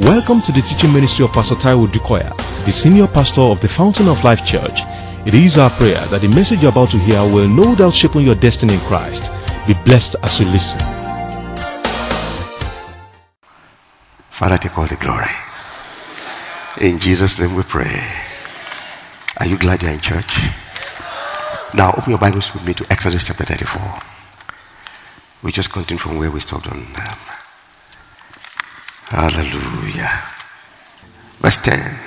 Welcome to the teaching ministry of Pastor Taiwo Odukoya, the senior pastor of the Fountain of Life Church. It is our prayer that the message you're about to hear will no doubt shape your destiny in Christ. Be blessed as you listen. Father, take all the glory. In Jesus' name we pray. Are you glad you're in church? Now open your Bibles with me to Exodus chapter 34. We just continue from where we stopped on. Um, hallelujah. Verse 10.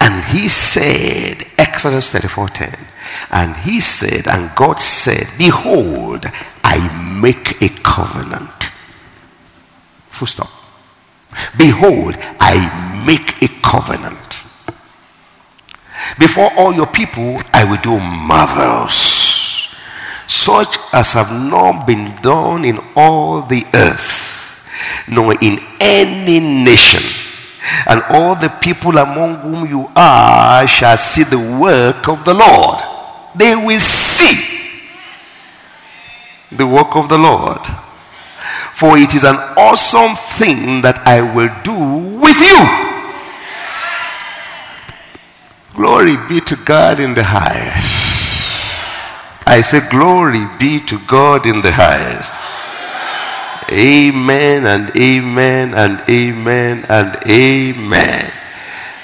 And he said, Exodus 34 10. And he said, and God said, Behold, I make a covenant. Full stop. Behold, I make a covenant. Before all your people, I will do marvels, such as have not been done in all the earth, nor in any nation. And all the people among whom you are shall see the work of the Lord. They will see the work of the Lord. For it is an awesome thing that I will do with you. Glory be to God in the highest. I say, Glory be to God in the highest. Amen and amen and amen and amen.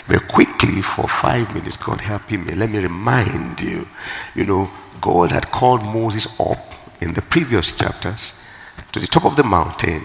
But quickly, for five minutes, God help me. Let me remind you, you know, God had called Moses up in the previous chapters to the top of the mountain,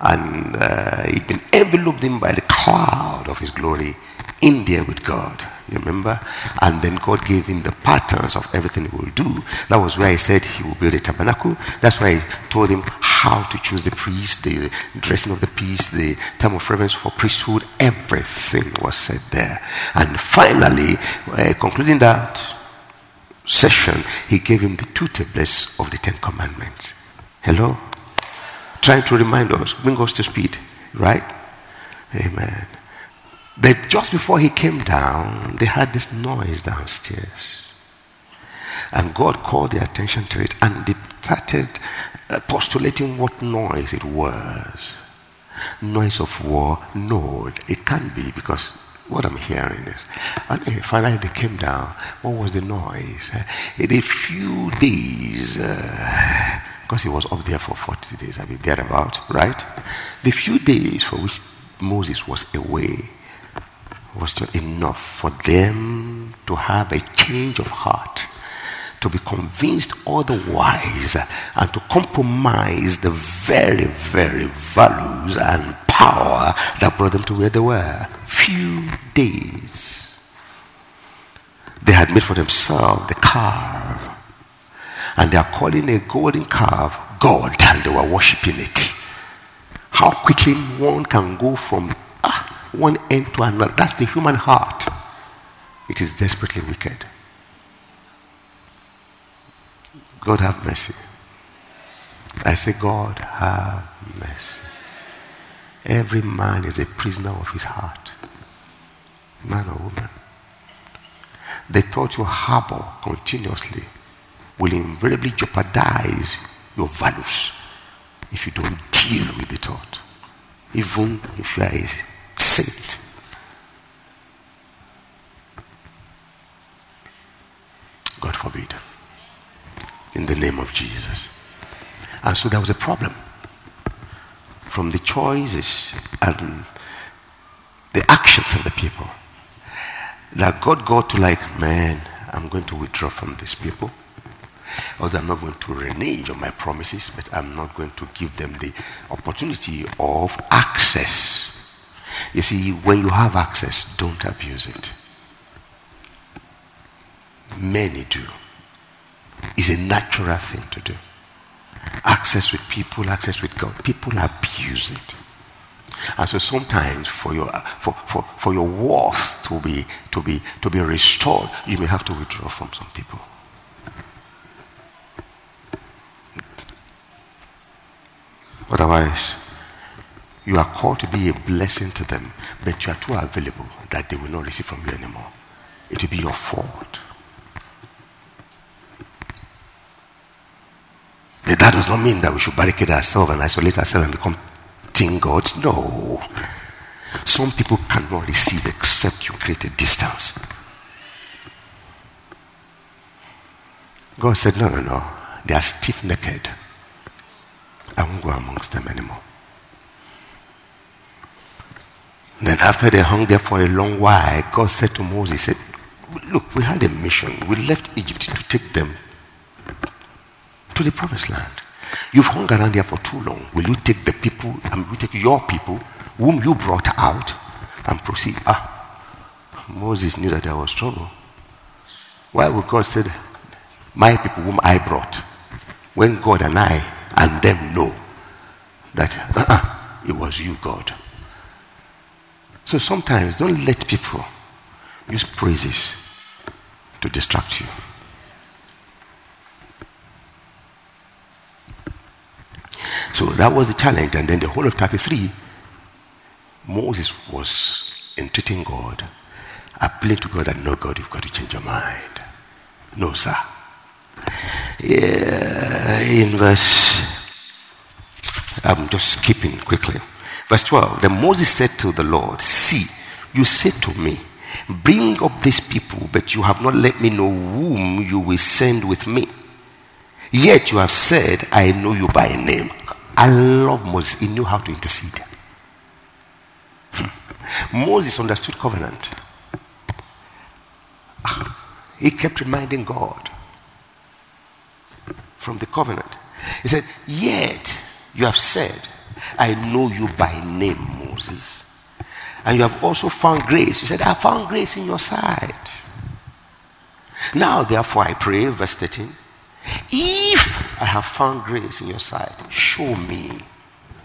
and uh, he'd been enveloped in by the cloud of his glory in there with God. You remember? And then God gave him the patterns of everything he will do. That was where he said he will build a tabernacle. That's why he told him how to choose the priest, the dressing of the priest, the time of reverence for priesthood. Everything was said there. And finally, uh, concluding that session, he gave him the two tablets of the Ten Commandments. Hello? Trying to remind us, bring us to speed, right? Amen. But just before he came down, they had this noise downstairs. And God called their attention to it and they started uh, postulating what noise it was. Noise of war? No, it can't be because what I'm hearing is. And finally they came down. What was the noise? Uh, in a few days, uh, because he was up there for 40 days, I mean, thereabout, right? The few days for which Moses was away was just enough for them to have a change of heart, to be convinced otherwise, and to compromise the very, very values and power that brought them to where they were. Few days. They had made for themselves the calf, and they are calling a golden calf God, and they were worshiping it. How quickly one can go from ah, one end to another. That's the human heart. It is desperately wicked. God have mercy. I say, God have mercy. Every man is a prisoner of his heart, man or woman. The thought you harbor continuously will invariably jeopardize your values if you don't deal with the thought, even if you are saint. God forbid. In the name of Jesus. And so there was a problem from the choices and the actions of the people. That God got to like, man, I'm going to withdraw from these people. Although I'm not going to renege on my promises, but I'm not going to give them the opportunity of access you see, when you have access, don't abuse it. Many do. It's a natural thing to do. Access with people, access with God. People abuse it. And so sometimes for your for, for, for your worth to be to be to be restored, you may have to withdraw from some people. Otherwise, you are called to be a blessing to them, but you are too available that they will not receive from you anymore. It will be your fault. But that does not mean that we should barricade ourselves and isolate ourselves and become meeting gods. No. Some people cannot receive except you create a distance. God said, No, no, no. They are stiff necked. I won't go amongst them anymore. Then after they hung there for a long while, God said to Moses, said, Look, we had a mission. We left Egypt to take them to the promised land. You've hung around there for too long. Will you take the people, and will you take your people, whom you brought out, and proceed? Ah, Moses knew that there was trouble. Why would God say, My people whom I brought, when God and I and them know that uh-uh, it was you, God. So sometimes don't let people use praises to distract you. So that was the challenge. And then the whole of 33, Moses was entreating God, appealing to God that no, God, you've got to change your mind. No, sir. Yeah, in verse, I'm just skipping quickly. Verse 12 Then Moses said to the Lord, See, you said to me, Bring up these people, but you have not let me know whom you will send with me. Yet you have said, I know you by name. I love Moses. He knew how to intercede. Hmm. Moses understood covenant. Ah, he kept reminding God from the covenant. He said, Yet you have said, I know you by name, Moses. And you have also found grace. He said, I found grace in your sight. Now, therefore, I pray, verse 13, if I have found grace in your sight, show me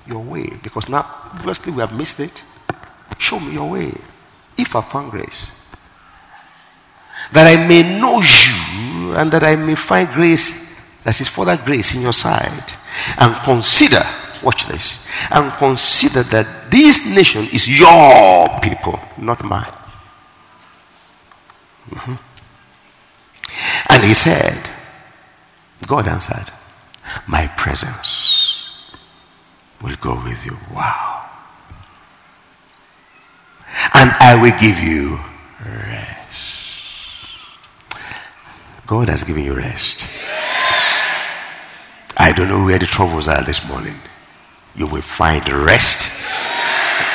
your way. Because now, firstly, we have missed it. Show me your way. If I found grace. That I may know you and that I may find grace, that is further grace in your sight. And consider Watch this. And consider that this nation is your people, not mine. Mm-hmm. And he said, God answered, My presence will go with you. Wow. And I will give you rest. God has given you rest. I don't know where the troubles are this morning you will find rest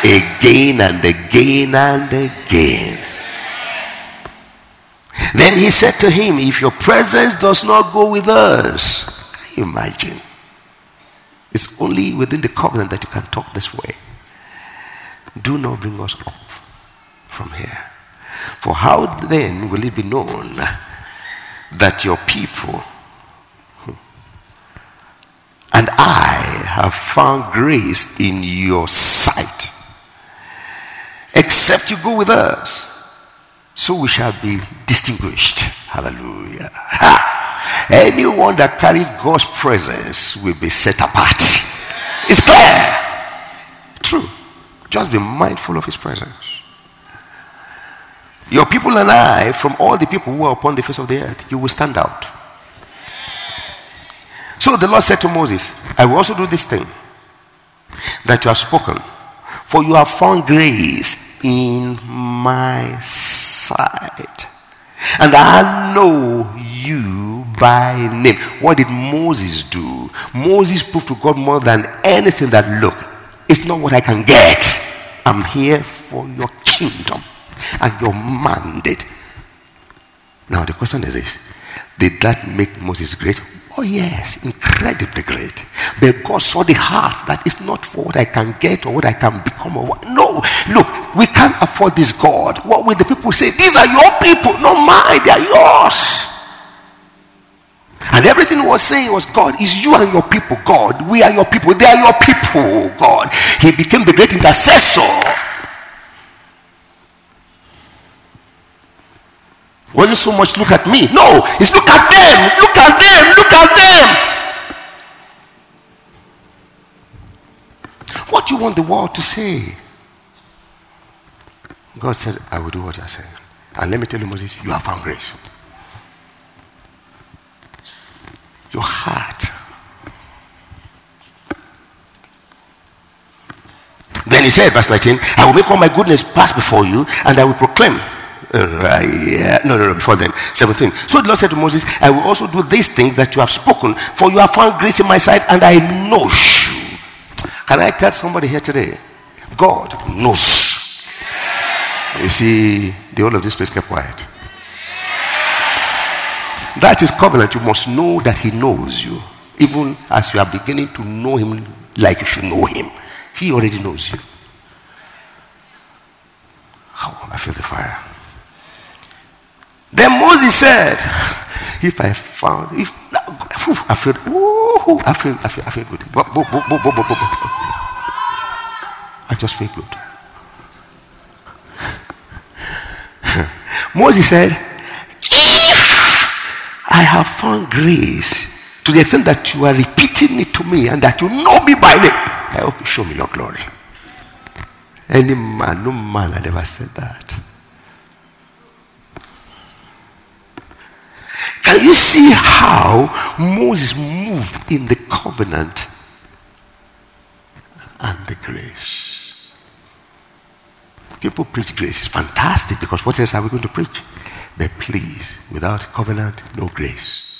again and again and again. Then he said to him, If your presence does not go with us, can you imagine? It's only within the covenant that you can talk this way. Do not bring us up from here. For how then will it be known that your people and I have found grace in your sight. Except you go with us, so we shall be distinguished. Hallelujah. Ha! Anyone that carries God's presence will be set apart. It's clear. True. Just be mindful of his presence. Your people and I, from all the people who are upon the face of the earth, you will stand out. So the Lord said to Moses, I will also do this thing that you have spoken, for you have found grace in my sight. And I know you by name. What did Moses do? Moses proved to God more than anything that, look, it's not what I can get. I'm here for your kingdom and your mandate. Now, the question is this Did that make Moses great? Oh, yes, incredibly great. But God saw the heart that is not for what I can get or what I can become or what. No, look, we can't afford this God. What will the people say? These are your people, not mine, they are yours. And everything he was saying was, God, is you and your people, God. We are your people, they are your people, God. He became the great intercessor. Wasn't so much look at me. No, it's look at them. Look at them. Look at them. What do you want the world to say? God said, I will do what you are saying. And let me tell you, Moses, you have found grace. Your heart Then he said, verse 19, I will make all my goodness pass before you, and I will proclaim. Yeah. No, no, no, before then. 17. So the Lord said to Moses, I will also do these things that you have spoken, for you have found grace in my sight, and I know you. Can I tell somebody here today? God knows. You see, the whole of this place kept quiet. That is covenant. You must know that He knows you. Even as you are beginning to know Him like you should know Him, He already knows you. Oh, I feel the fire. Then Moses said, If I found, if I feel, ooh, I feel, I feel, I feel good. I just feel good. Moses said, If I have found grace to the extent that you are repeating it to me and that you know me by name. I hope you show me your glory. Any man, no man had ever said that. Can you see how Moses moved in the covenant and the grace? People preach grace. It's fantastic because what else are we going to preach? But please, without covenant, no grace.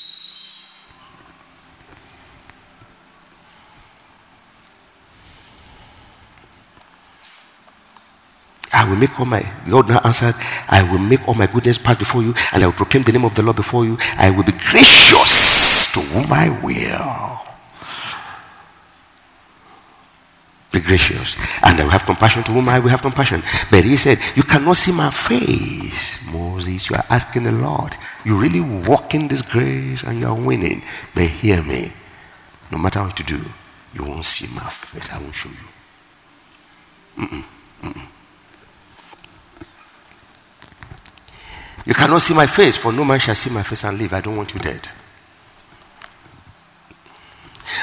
I will make all my, God now answered, I will make all my goodness pass before you, and I will proclaim the name of the Lord before you. I will be gracious to whom I will. Be gracious. And I will have compassion to whom I will have compassion. But he said, You cannot see my face. Moses, you are asking the Lord. You really walk in this grace and you are winning. But hear me. No matter what you do, you won't see my face. I won't show you. Mm-mm, mm-mm. You cannot see my face, for no man shall see my face and live. I don't want you dead.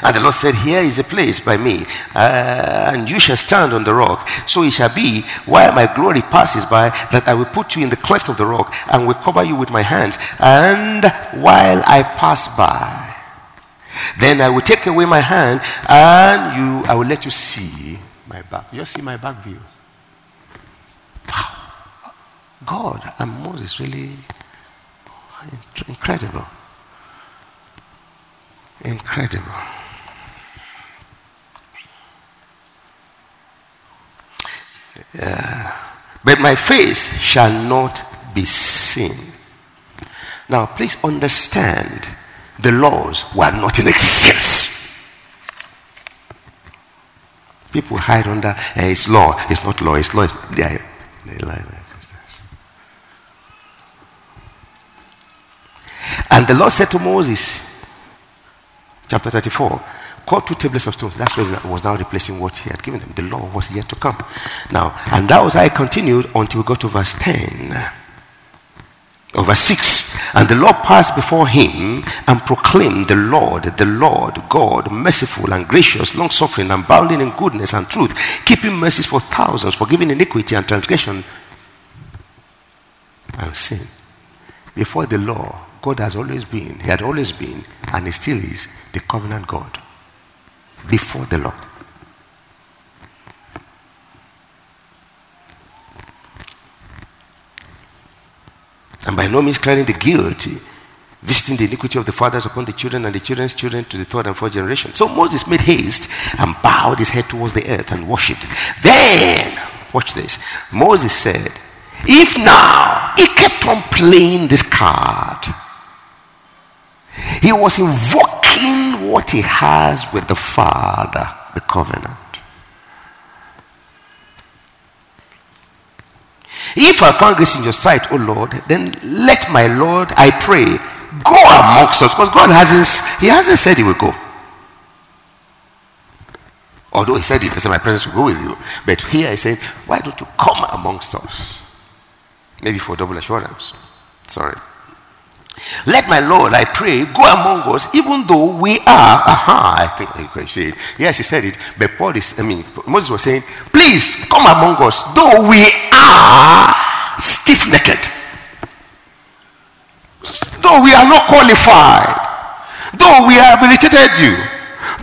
And the Lord said, Here is a place by me, uh, and you shall stand on the rock. So it shall be, while my glory passes by, that I will put you in the cleft of the rock, and will cover you with my hands. And while I pass by, then I will take away my hand, and you, I will let you see my back. You see my back view. God and Moses really incredible. Incredible. But my face shall not be seen. Now, please understand the laws were not in excess. People hide under uh, it's law. It's not law. It's law. It's, yeah, and the Lord said to Moses, chapter 34, called two tablets of stones. That's what was now replacing what he had given them. The law was yet to come. Now, and that was how I continued until we got to verse 10. Or verse 6. And the Lord passed before him and proclaimed the Lord, the Lord, God, merciful and gracious, long suffering and bounding in goodness and truth, keeping mercies for thousands, forgiving iniquity and transgression and sin. Before the law, God has always been, He had always been, and He still is the covenant God before the Lord. And by no means clearing the guilty, visiting the iniquity of the fathers upon the children and the children's children to the third and fourth generation. So Moses made haste and bowed his head towards the earth and worshipped. Then, watch this. Moses said, If now he kept on playing this card, he was invoking what he has with the Father, the covenant. If I found grace in your sight, O Lord, then let my Lord, I pray, go amongst us. Because God hasn't, He hasn't said He will go. Although He said it, He said, My presence will go with you. But here He said, Why don't you come amongst us? Maybe for double assurance. Sorry. Let my Lord, I pray, go among us, even though we are. Aha, I think say it. Yes, he said it. But Paul is, I mean, Moses was saying, please come among us, though we are stiff necked. Though we are not qualified. Though we have irritated you.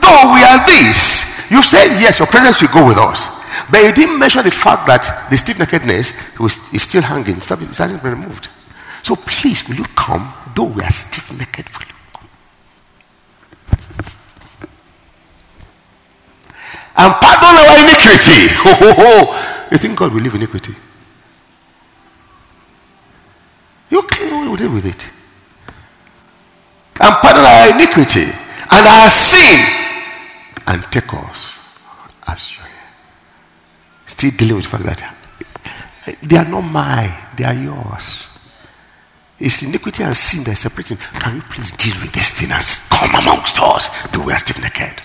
Though we are this. You said, yes, your presence will go with us. But you didn't mention the fact that the stiff neckedness is still hanging, it hasn't been removed. So please, will you come? Though we are stiff necked, will you come? And pardon our iniquity. Ho, ho, ho. You think God will leave iniquity? You can deal with it. And pardon our iniquity and our sin and take us as you are. Still dealing with the fact that they are not mine, they are yours. It's iniquity and sin that is separating. Can you please deal with these things? Come amongst us, Do we are stiff necked.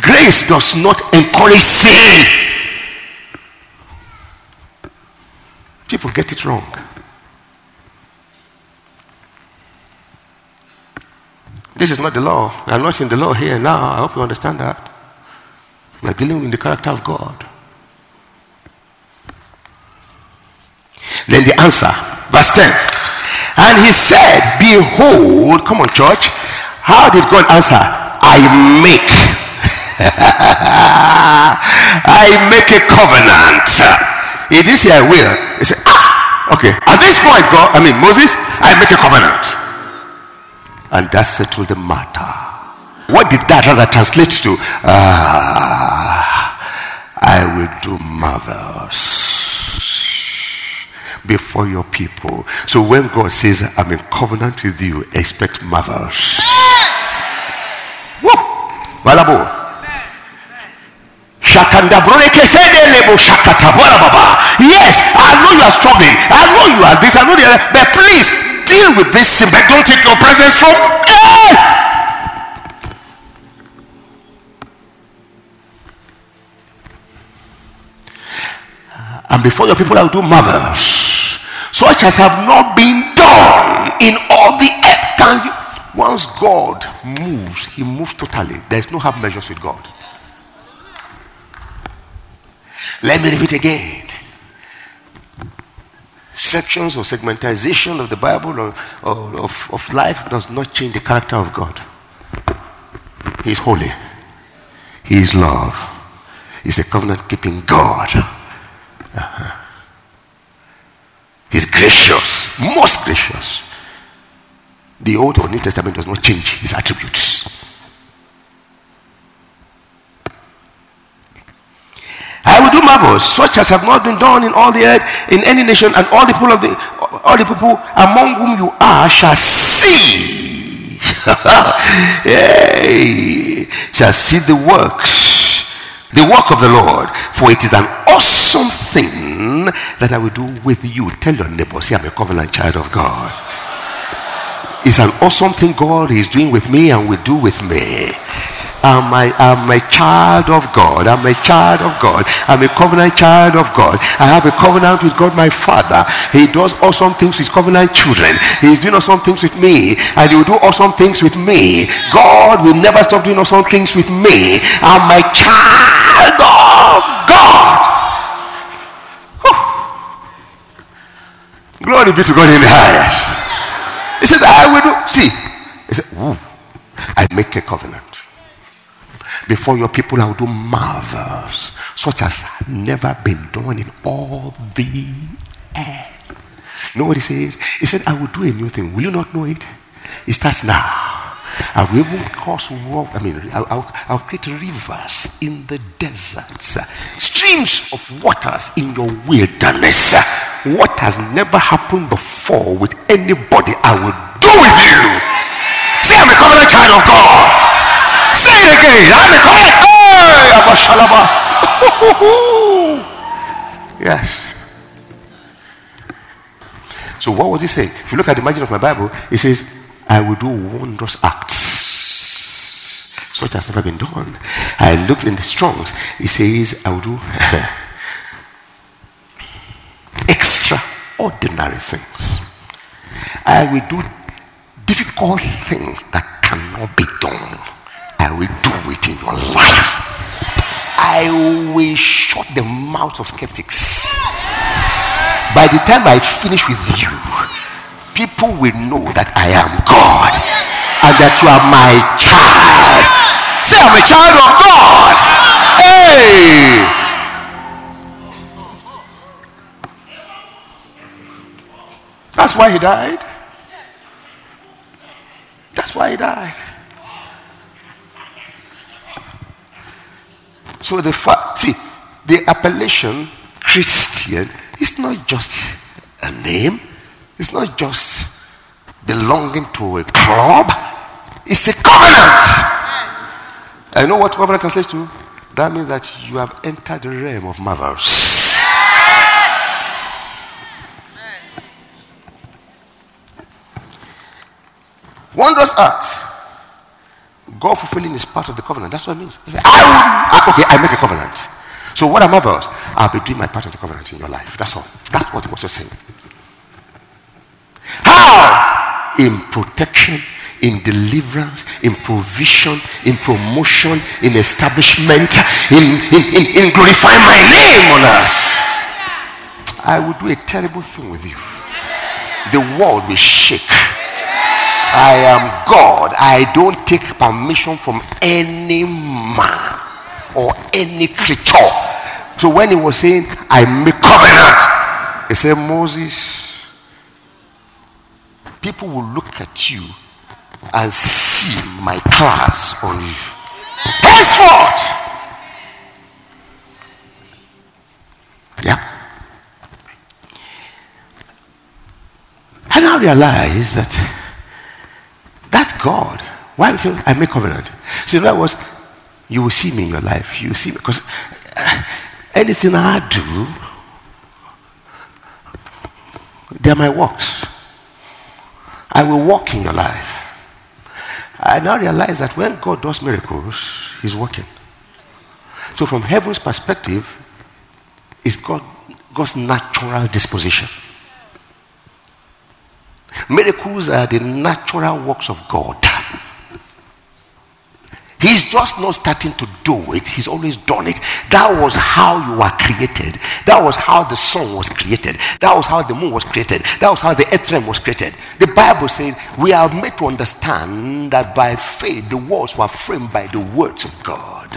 Grace does not encourage sin. People get it wrong. This is not the law. I'm not in the law here now. I hope you understand that. We're dealing with the character of God. Then the answer, verse 10. And he said, Behold, come on, church. How did God answer? I make. I make a covenant. He did say, I will. He said, Ah, okay. At this point, God, I mean, Moses, I make a covenant. And that settled the matter. What did that rather translate to? Ah, I will do marvels before your people. So when God says, I'm in covenant with you, expect marvels. Woo! Balabo. Yes, I know you are struggling. I know you are this, I know the other. But please deal with this sin, but don't take your presence from me. And before your people, I will do marvels such as have not been done in all the earth. Can you? Once God moves, He moves totally. There's no half measures with God. Let me repeat again. Sections or segmentization of the Bible or, or of, of life does not change the character of God. He is holy. He is love. He's a covenant keeping God. Uh-huh. He's gracious, most gracious. The Old or New Testament does not change his attributes. I will do marvels such as have not been done in all the earth, in any nation, and all the people of the all the people among whom you are shall see. hey, shall see the works, the work of the Lord, for it is an awesome thing that I will do with you. Tell your neighbor, say, I'm a covenant child of God. It's an awesome thing God is doing with me and will do with me. I'm a, I'm a child of God. I'm a child of God. I'm a covenant child of God. I have a covenant with God, my Father. He does awesome things with covenant children. He's doing awesome things with me, and He will do awesome things with me. God will never stop doing awesome things with me. I'm a child of God. Glory be to God in the highest. He says, I will do. See, he said, I make a covenant. Before your people, I will do marvels such as never been done in all the earth. You know what he says? He said, I will do a new thing. Will you not know it? It starts now. I will even cause water. I mean, I'll, create rivers in the deserts, streams of waters in your wilderness. What has never happened before with anybody, I will do with you. Say, I'm a covenant child of God. Say it again. Covenant. Hey, yes. So what was he saying? If you look at the margin of my Bible, it says, I will do wondrous acts such as never been done. I looked in the Strongs. It says, I will do extraordinary things. I will do difficult things that cannot be done. Life. I will shut the mouth of skeptics. By the time I finish with you, people will know that I am God and that you are my child. Say, I'm a child of God. Hey! That's why he died. That's why he died. So the fact, see, the appellation Christian is not just a name. It's not just belonging to a club. It's a covenant. I know what covenant translates to. That means that you have entered the realm of marvels. Wondrous acts. God fulfilling is part of the covenant. That's what it means. I, I, oh, okay, I make a covenant. So what are marvels? I'll be doing my part of the covenant in your life. That's all. That's what he was just saying. How? In protection, in deliverance, in provision, in promotion, in establishment, in, in, in, in glorifying my name on earth. I will do a terrible thing with you. The world will shake. I am God. I don't take permission from any man or any creature. So when he was saying, I make covenant, he said, Moses, people will look at you and see my class on you. Henceforth. Yeah. And I realize that that's God. Why say I make covenant? So that was you will see me in your life. You see me because uh, anything I do, they're my works. I will walk in your life. I now realize that when God does miracles, He's working. So, from heaven's perspective, it's God, God's natural disposition. Miracles are the natural works of God. He's just not starting to do it, he's always done it. That was how you were created. That was how the sun was created. That was how the moon was created. That was how the earth realm was created. The Bible says we are made to understand that by faith the worlds were framed by the words of God.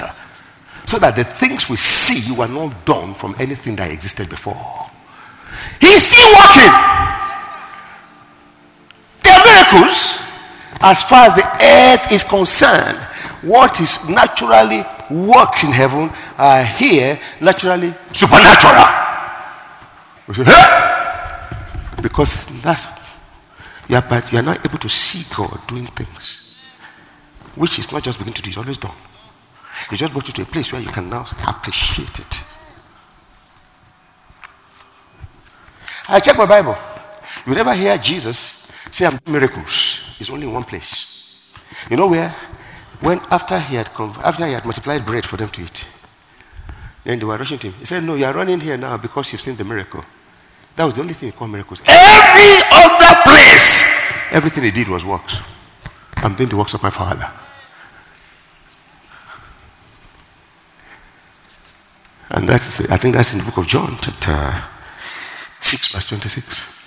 So that the things we see were not done from anything that existed before. He's still working. Miracles as far as the earth is concerned what is naturally works in heaven are here naturally supernatural. We say, hey! Because that's yeah, but you are not able to see God doing things, which is not just beginning to do; it's always done. He just brought you to a place where you can now appreciate it. I check my Bible. You never hear Jesus say, "I'm doing miracles." It's only in one place. You know where? When after he had come, after he had multiplied bread for them to eat, then they were rushing to him. He said, No, you are running here now because you've seen the miracle. That was the only thing he called miracles. Every other place, everything he did was works. I'm doing the works of my father. And that's, I think that's in the book of John, chapter 6, verse 26.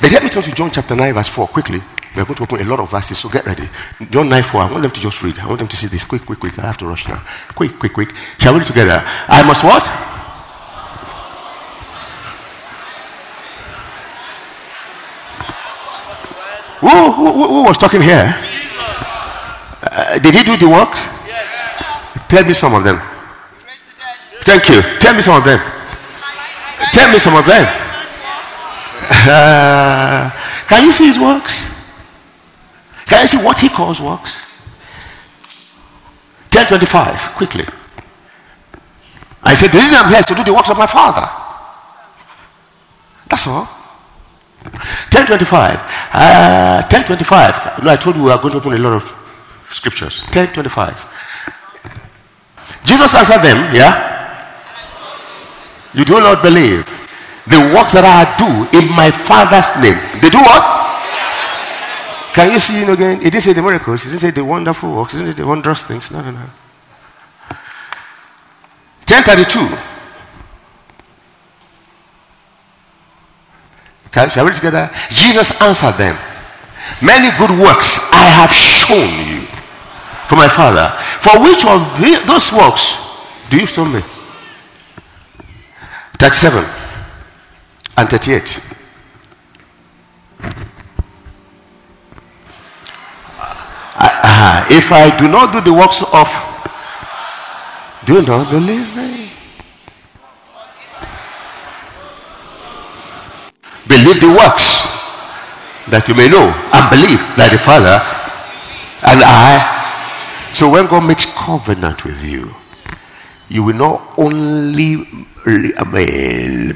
But let me turn to John chapter 9, verse 4 quickly. We're going to open a lot of verses, so get ready. John 9 4. I want them to just read. I want them to see this. Quick, quick, quick. I have to rush now. Quick, quick, quick. Shall we read together? I must what? Who, who, who was talking here? Uh, did he do the works? Yes. Tell me some of them. Thank you. Tell me some of them. Tell me some of them. Can you see his works? Can you see what he calls works? 1025, quickly. I said, The reason I'm here is to do the works of my father. That's all. 1025. Uh, 1025. No, I told you we are going to open a lot of scriptures. 1025. Jesus answered them, yeah? You do not believe. The works that I do in my father's name. They do what? Can you see, know, again? He didn't say the miracles. He didn't say the wonderful works. He didn't say the wondrous things. No, no, no. 1032. Okay, shall we read together? Jesus answered them. Many good works I have shown you. For my Father. For which of the, those works do you stone me? 37 and 38. Uh, if I do not do the works of, do not believe me. Believe the works that you may know and believe that the Father and I. So when God makes covenant with you, you will not only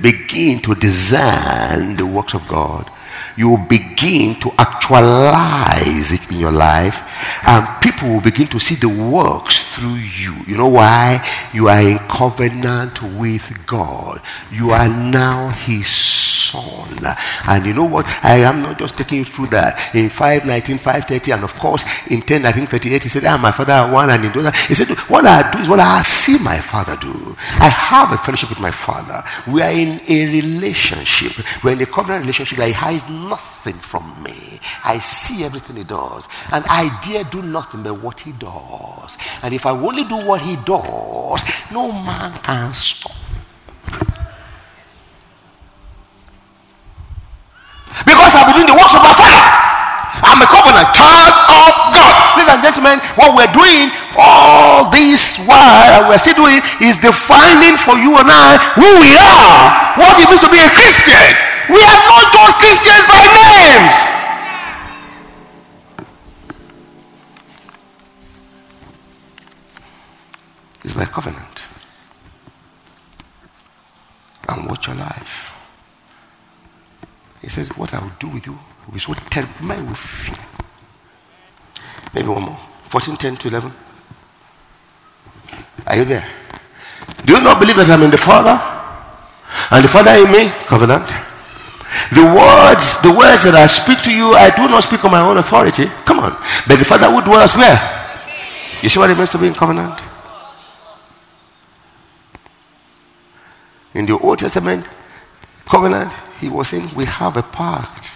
begin to design the works of God, you will begin to actualize it in your life, and people will begin to see the works through you. You know why? You are in covenant with God. You are now His son. And you know what? I am not just taking you through that. In 519, 530, and of course in 10, I think 38, he said, Ah, my father one, and in those, he said, What I do is what I see my father do. I have a fellowship with my father. We are in a relationship. We're in a covenant relationship that he hides nothing from me. I see everything he does. And I dare do nothing but what he does. And if I only do what he does, no man can stop. Because I've been doing the works of my father. I'm a covenant child of God. Ladies and gentlemen, what we're doing all this while we're still doing is defining for you and I who we are, what it means to be a Christian. We are not just Christians by names. It's my covenant. And watch your life. He says, What I will do with you will be so terrible. Will fear. Maybe one more. 14, 10 to 11. Are you there? Do you not believe that I'm in the Father? And the Father in me? Covenant. The words, the words that I speak to you, I do not speak on my own authority. Come on. But the Father who dwells where? You see what it means to be in covenant? In the Old Testament, covenant, he was saying we have a pact.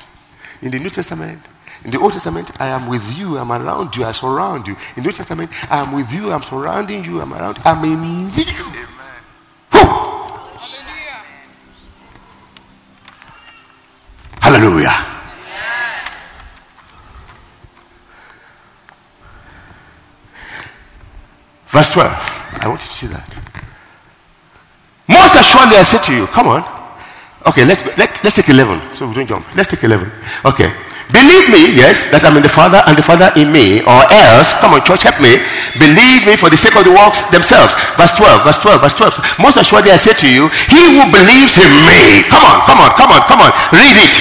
In the New Testament, in the Old Testament, I am with you, I'm around you, I surround you. In the New Testament, I am with you, I'm surrounding you, I'm around, you, I'm in you. Hallelujah. Hallelujah. Verse 12. I want you to see that. Most assuredly, I say to you, come on. Okay, let's, let, let's take 11. So we don't jump. Let's take 11. Okay. Believe me, yes, that I'm in the Father and the Father in me, or else, come on, church, help me. Believe me for the sake of the works themselves. Verse 12, verse 12, verse 12. Most assuredly, I say to you, he who believes in me, come on, come on, come on, come on, read it.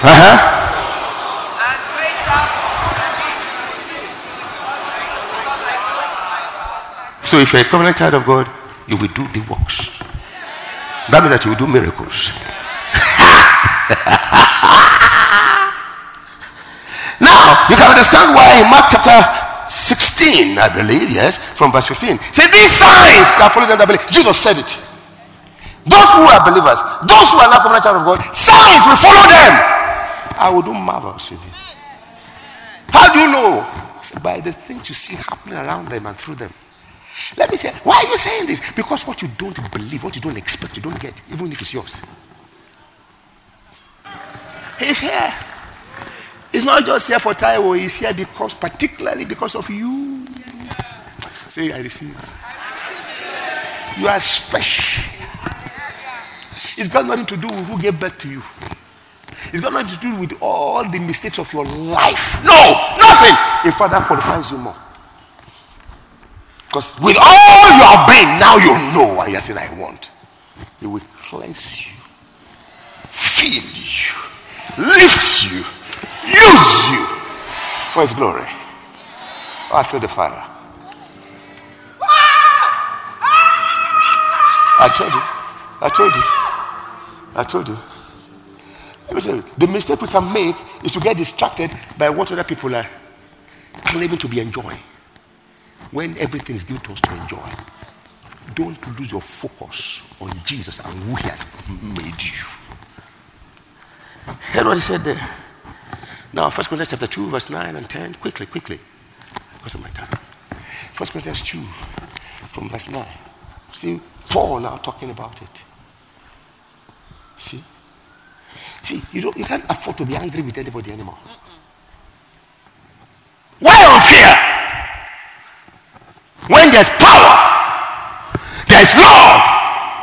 Uh huh. So if you're a covenant child of God, you will do the works. That means that you will do miracles. now, you can understand why in Mark chapter 16, I believe, yes, from verse 15, say, These signs are following them believe. Jesus said it. Those who are believers, those who are not covenant child of God, signs will follow them. I will do marvels with you. How do you know? By the things you see happening around them and through them. Let me say, why are you saying this? Because what you don't believe, what you don't expect, you don't get, even if it's yours. He's here. He's not just here for Taiwo, he's here because, particularly because of you. Say, I receive. You are special. It's got nothing to do with who gave birth to you. It's got nothing to do with all the mistakes of your life. No, nothing. In fact, that qualifies you more. Because with all your brain, now you know what you're saying, I want. He will cleanse you, fill you, lift you, use you for his glory. Oh, I feel the fire. I told you. I told you. I told you. You, the mistake we can make is to get distracted by what other people are claiming to be enjoying when everything is given to us to enjoy, don't lose your focus on Jesus and who He has made you. Hear what He said there. Now, First Corinthians chapter 2, verse 9 and 10. Quickly, quickly. because of my time. First Corinthians 2, from verse 9. See, Paul now talking about it. See? See, you, don't, you can't afford to be angry with anybody anymore. Why on fear? When there's power, there's love,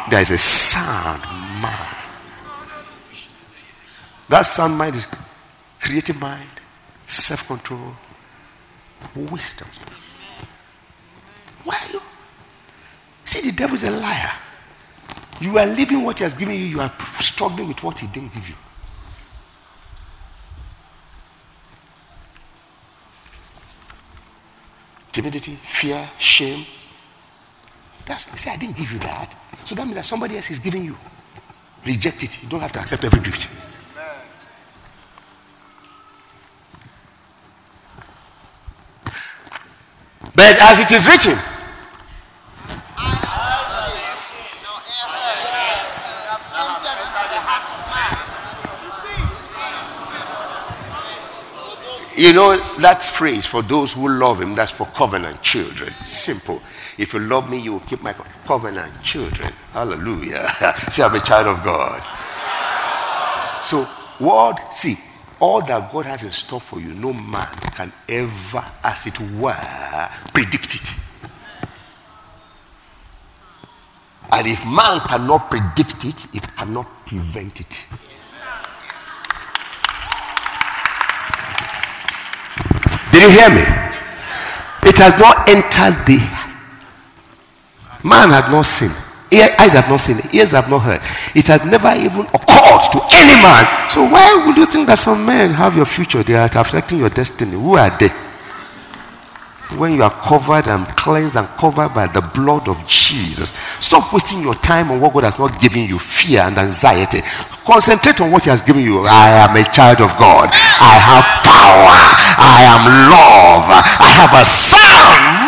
there's a sound mind. That sound mind is creative mind, self control, wisdom. Why are you? See, the devil is a liar. You are living what he has given you, you are struggling with what he didn't give you. Timidity, fear, shame. That's say I didn't give you that. So that means that somebody else is giving you. Reject it. You don't have to accept every gift. But as it is written, You know, that phrase for those who love him, that's for covenant children. Simple. If you love me, you will keep my covenant children. Hallelujah. See, I'm a child of God. So, what, see, all that God has in store for you, no man can ever, as it were, predict it. And if man cannot predict it, it cannot prevent it. Did you hear me? It has not entered the man had not seen. Eyes have not seen, ears have not heard. It has never even occurred to any man. So why would you think that some men have your future? They are affecting your destiny. Who are they? When you are covered and cleansed and covered by the blood of Jesus, stop wasting your time on what God has not given you fear and anxiety. Concentrate on what He has given you. I am a child of God. I have power. I am love. I have a sound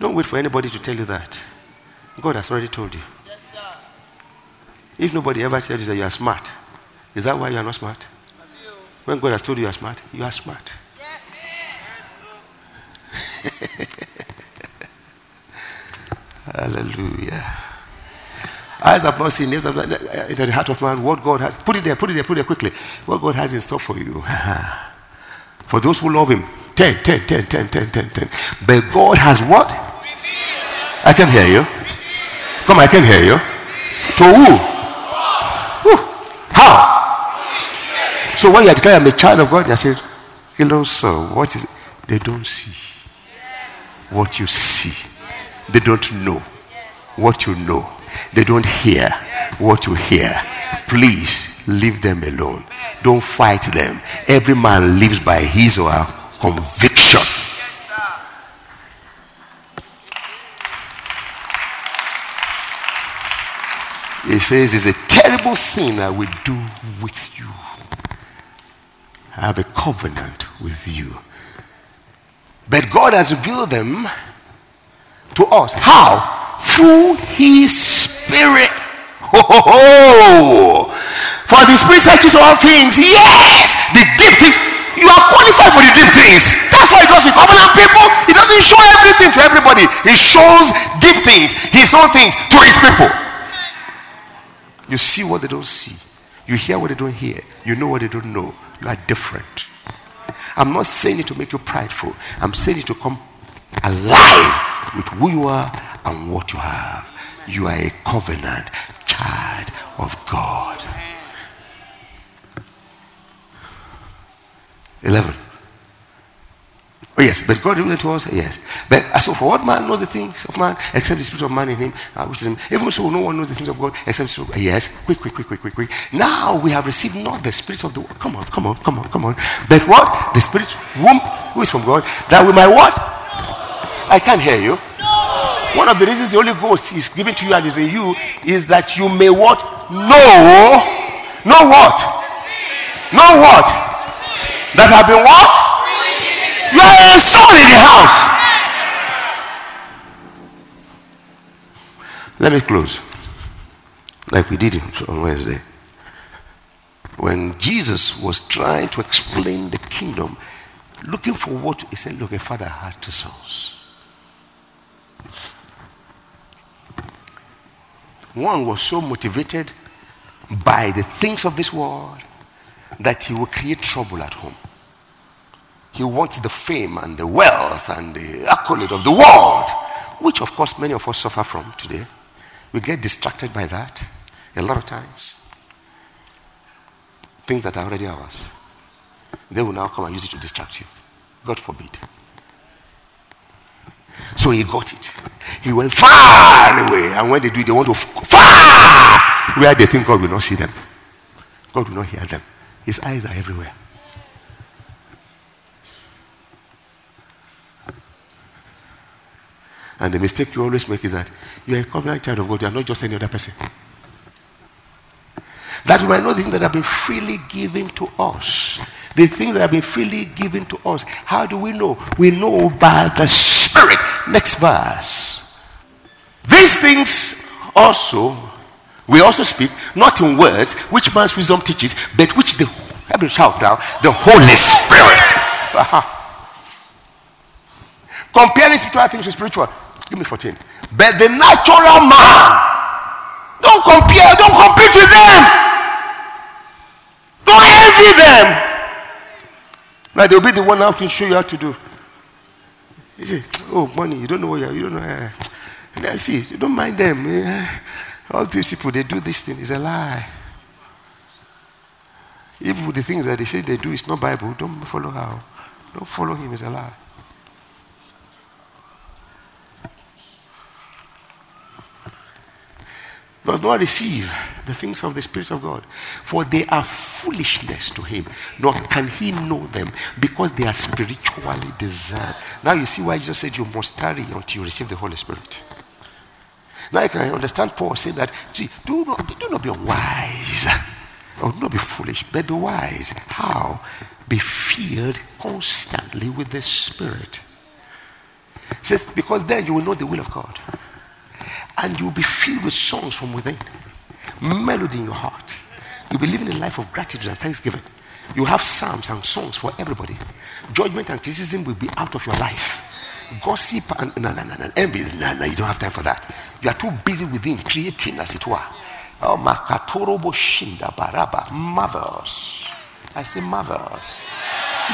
Don't wait for anybody to tell you that. God has already told you. Yes, if nobody ever tells you that you are smart, is that why you are not smart? When God has told you you are smart, you are smart. Yes. Hallelujah. Eyes have not seen, ears have not, the heart of man, what God has. Put it there, put it there, put it there quickly. What God has in store for you. for those who love Him, 10, 10, 10, 10, 10, 10, 10. But God has what? I can hear you. Come, I can hear you. To who? who? How? So when you are declaring I'm a child of God, you say, Hello, sir. What is it? They don't see what you see. They don't know what you know. They don't hear what you hear. Please leave them alone. Don't fight them. Every man lives by his or her conviction. He says, It's a terrible thing I will do with you. I have a covenant with you. But God has revealed them to us. How? Through His Spirit. Ho, ho, ho. For the Spirit searches all things. Yes, the deep things. You are qualified for the deep things. That's why it does with covenant people. He doesn't show everything to everybody. He shows deep things, his own things to his people. You see what they don't see. You hear what they don't hear. You know what they don't know. You are different. I'm not saying it to make you prideful. I'm saying it to come alive with who you are and what you have. You are a covenant child of God. 11. Oh, yes, but God revealed to us, yes. But uh, so for what man knows the things of man except the spirit of man in him, uh, which is him. Even so, no one knows the things of God except the spirit of Yes, quick, quick, quick, quick, quick, quick. Now we have received not the spirit of the. Come on, come on, come on, come on. But what? The spirit whom who is from God, that we might what? I can't hear you. One of the reasons the Holy Ghost is given to you and is in you is that you may what? Know. Know what? Know what? That have been what? You are a son in the house. Let me close. Like we did on Wednesday. When Jesus was trying to explain the kingdom, looking for what he said, Look, a father had two sons. One was so motivated by the things of this world that he will create trouble at home. He wants the fame and the wealth and the accolade of the world, which of course many of us suffer from today. We get distracted by that a lot of times. Things that are already ours. They will now come and use it to distract you. God forbid. So he got it. He went far away. And when they do it, they want to far where they think God will not see them. God will not hear them. His eyes are everywhere. And the mistake you always make is that you are a covenant child of God, you are not just any other person. That we might know the things that have been freely given to us. The things that have been freely given to us. How do we know? We know by the Spirit. Next verse. These things also, we also speak, not in words, which man's wisdom teaches, but which the, every shout now, the Holy Spirit. Comparing spiritual things with spiritual. Give me 14. But the natural man, don't compare, don't compete with them. Don't envy them. Like they'll be the one out to show you how to do. You oh, money, you don't know what you're, you don't know. Eh, eh. And see, you don't mind them. Uh, all these people, they do this thing. It's a lie. Even the things that they say they do is not Bible, don't follow how. Don't follow him, it's a lie. does not receive the things of the Spirit of God, for they are foolishness to him, nor can he know them because they are spiritually discerned. Now you see why Jesus said you must tarry until you receive the Holy Spirit. Now I can understand Paul saying that, see, do not, do not be wise, or do not be foolish, but be wise. How? Be filled constantly with the Spirit. says, because then you will know the will of God and you'll be filled with songs from within, melody in your heart. You'll be living a life of gratitude and thanksgiving. You have psalms and songs for everybody. Judgment and criticism will be out of your life. Gossip and no, no, no, no, envy. No, no, you don't have time for that. You are too busy within creating, as it were. Oh, makatorobo shinda baraba. Marvelous. I say marvelous.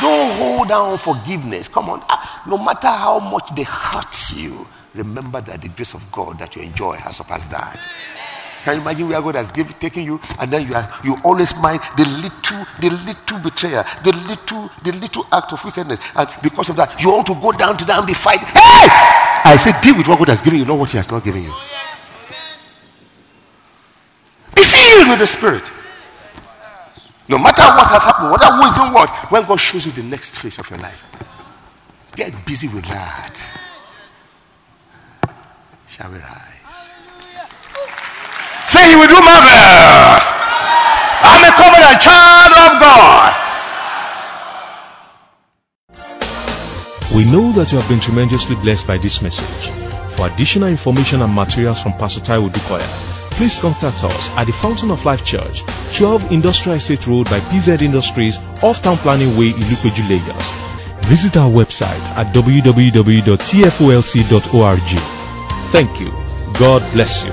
Don't hold down forgiveness. Come on. Ah, no matter how much they hurt you, remember that the grace of God that you enjoy has surpassed that. Can you imagine where God has given, taken you, and then you are you always mind the little, the little betrayal, the little, the little act of wickedness, and because of that, you want to go down to that and be fighting. Hey! I say, deal with what God has given you, not what He has not given you. Be filled with the Spirit. No matter what has happened, whatever will do what, when God shows you the next phase of your life, get busy with that. Shall we rise? Say he will do marvelous. I'm a covenant child of God. We know that you have been tremendously blessed by this message. For additional information and materials from Pastor Taiwo Odukoya, please contact us at the Fountain of Life Church, 12 Industrial Estate Road by PZ Industries, off Town Planning Way, Ilupeju, Lagos. Visit our website at www.tfolc.org. Thank you. God bless you.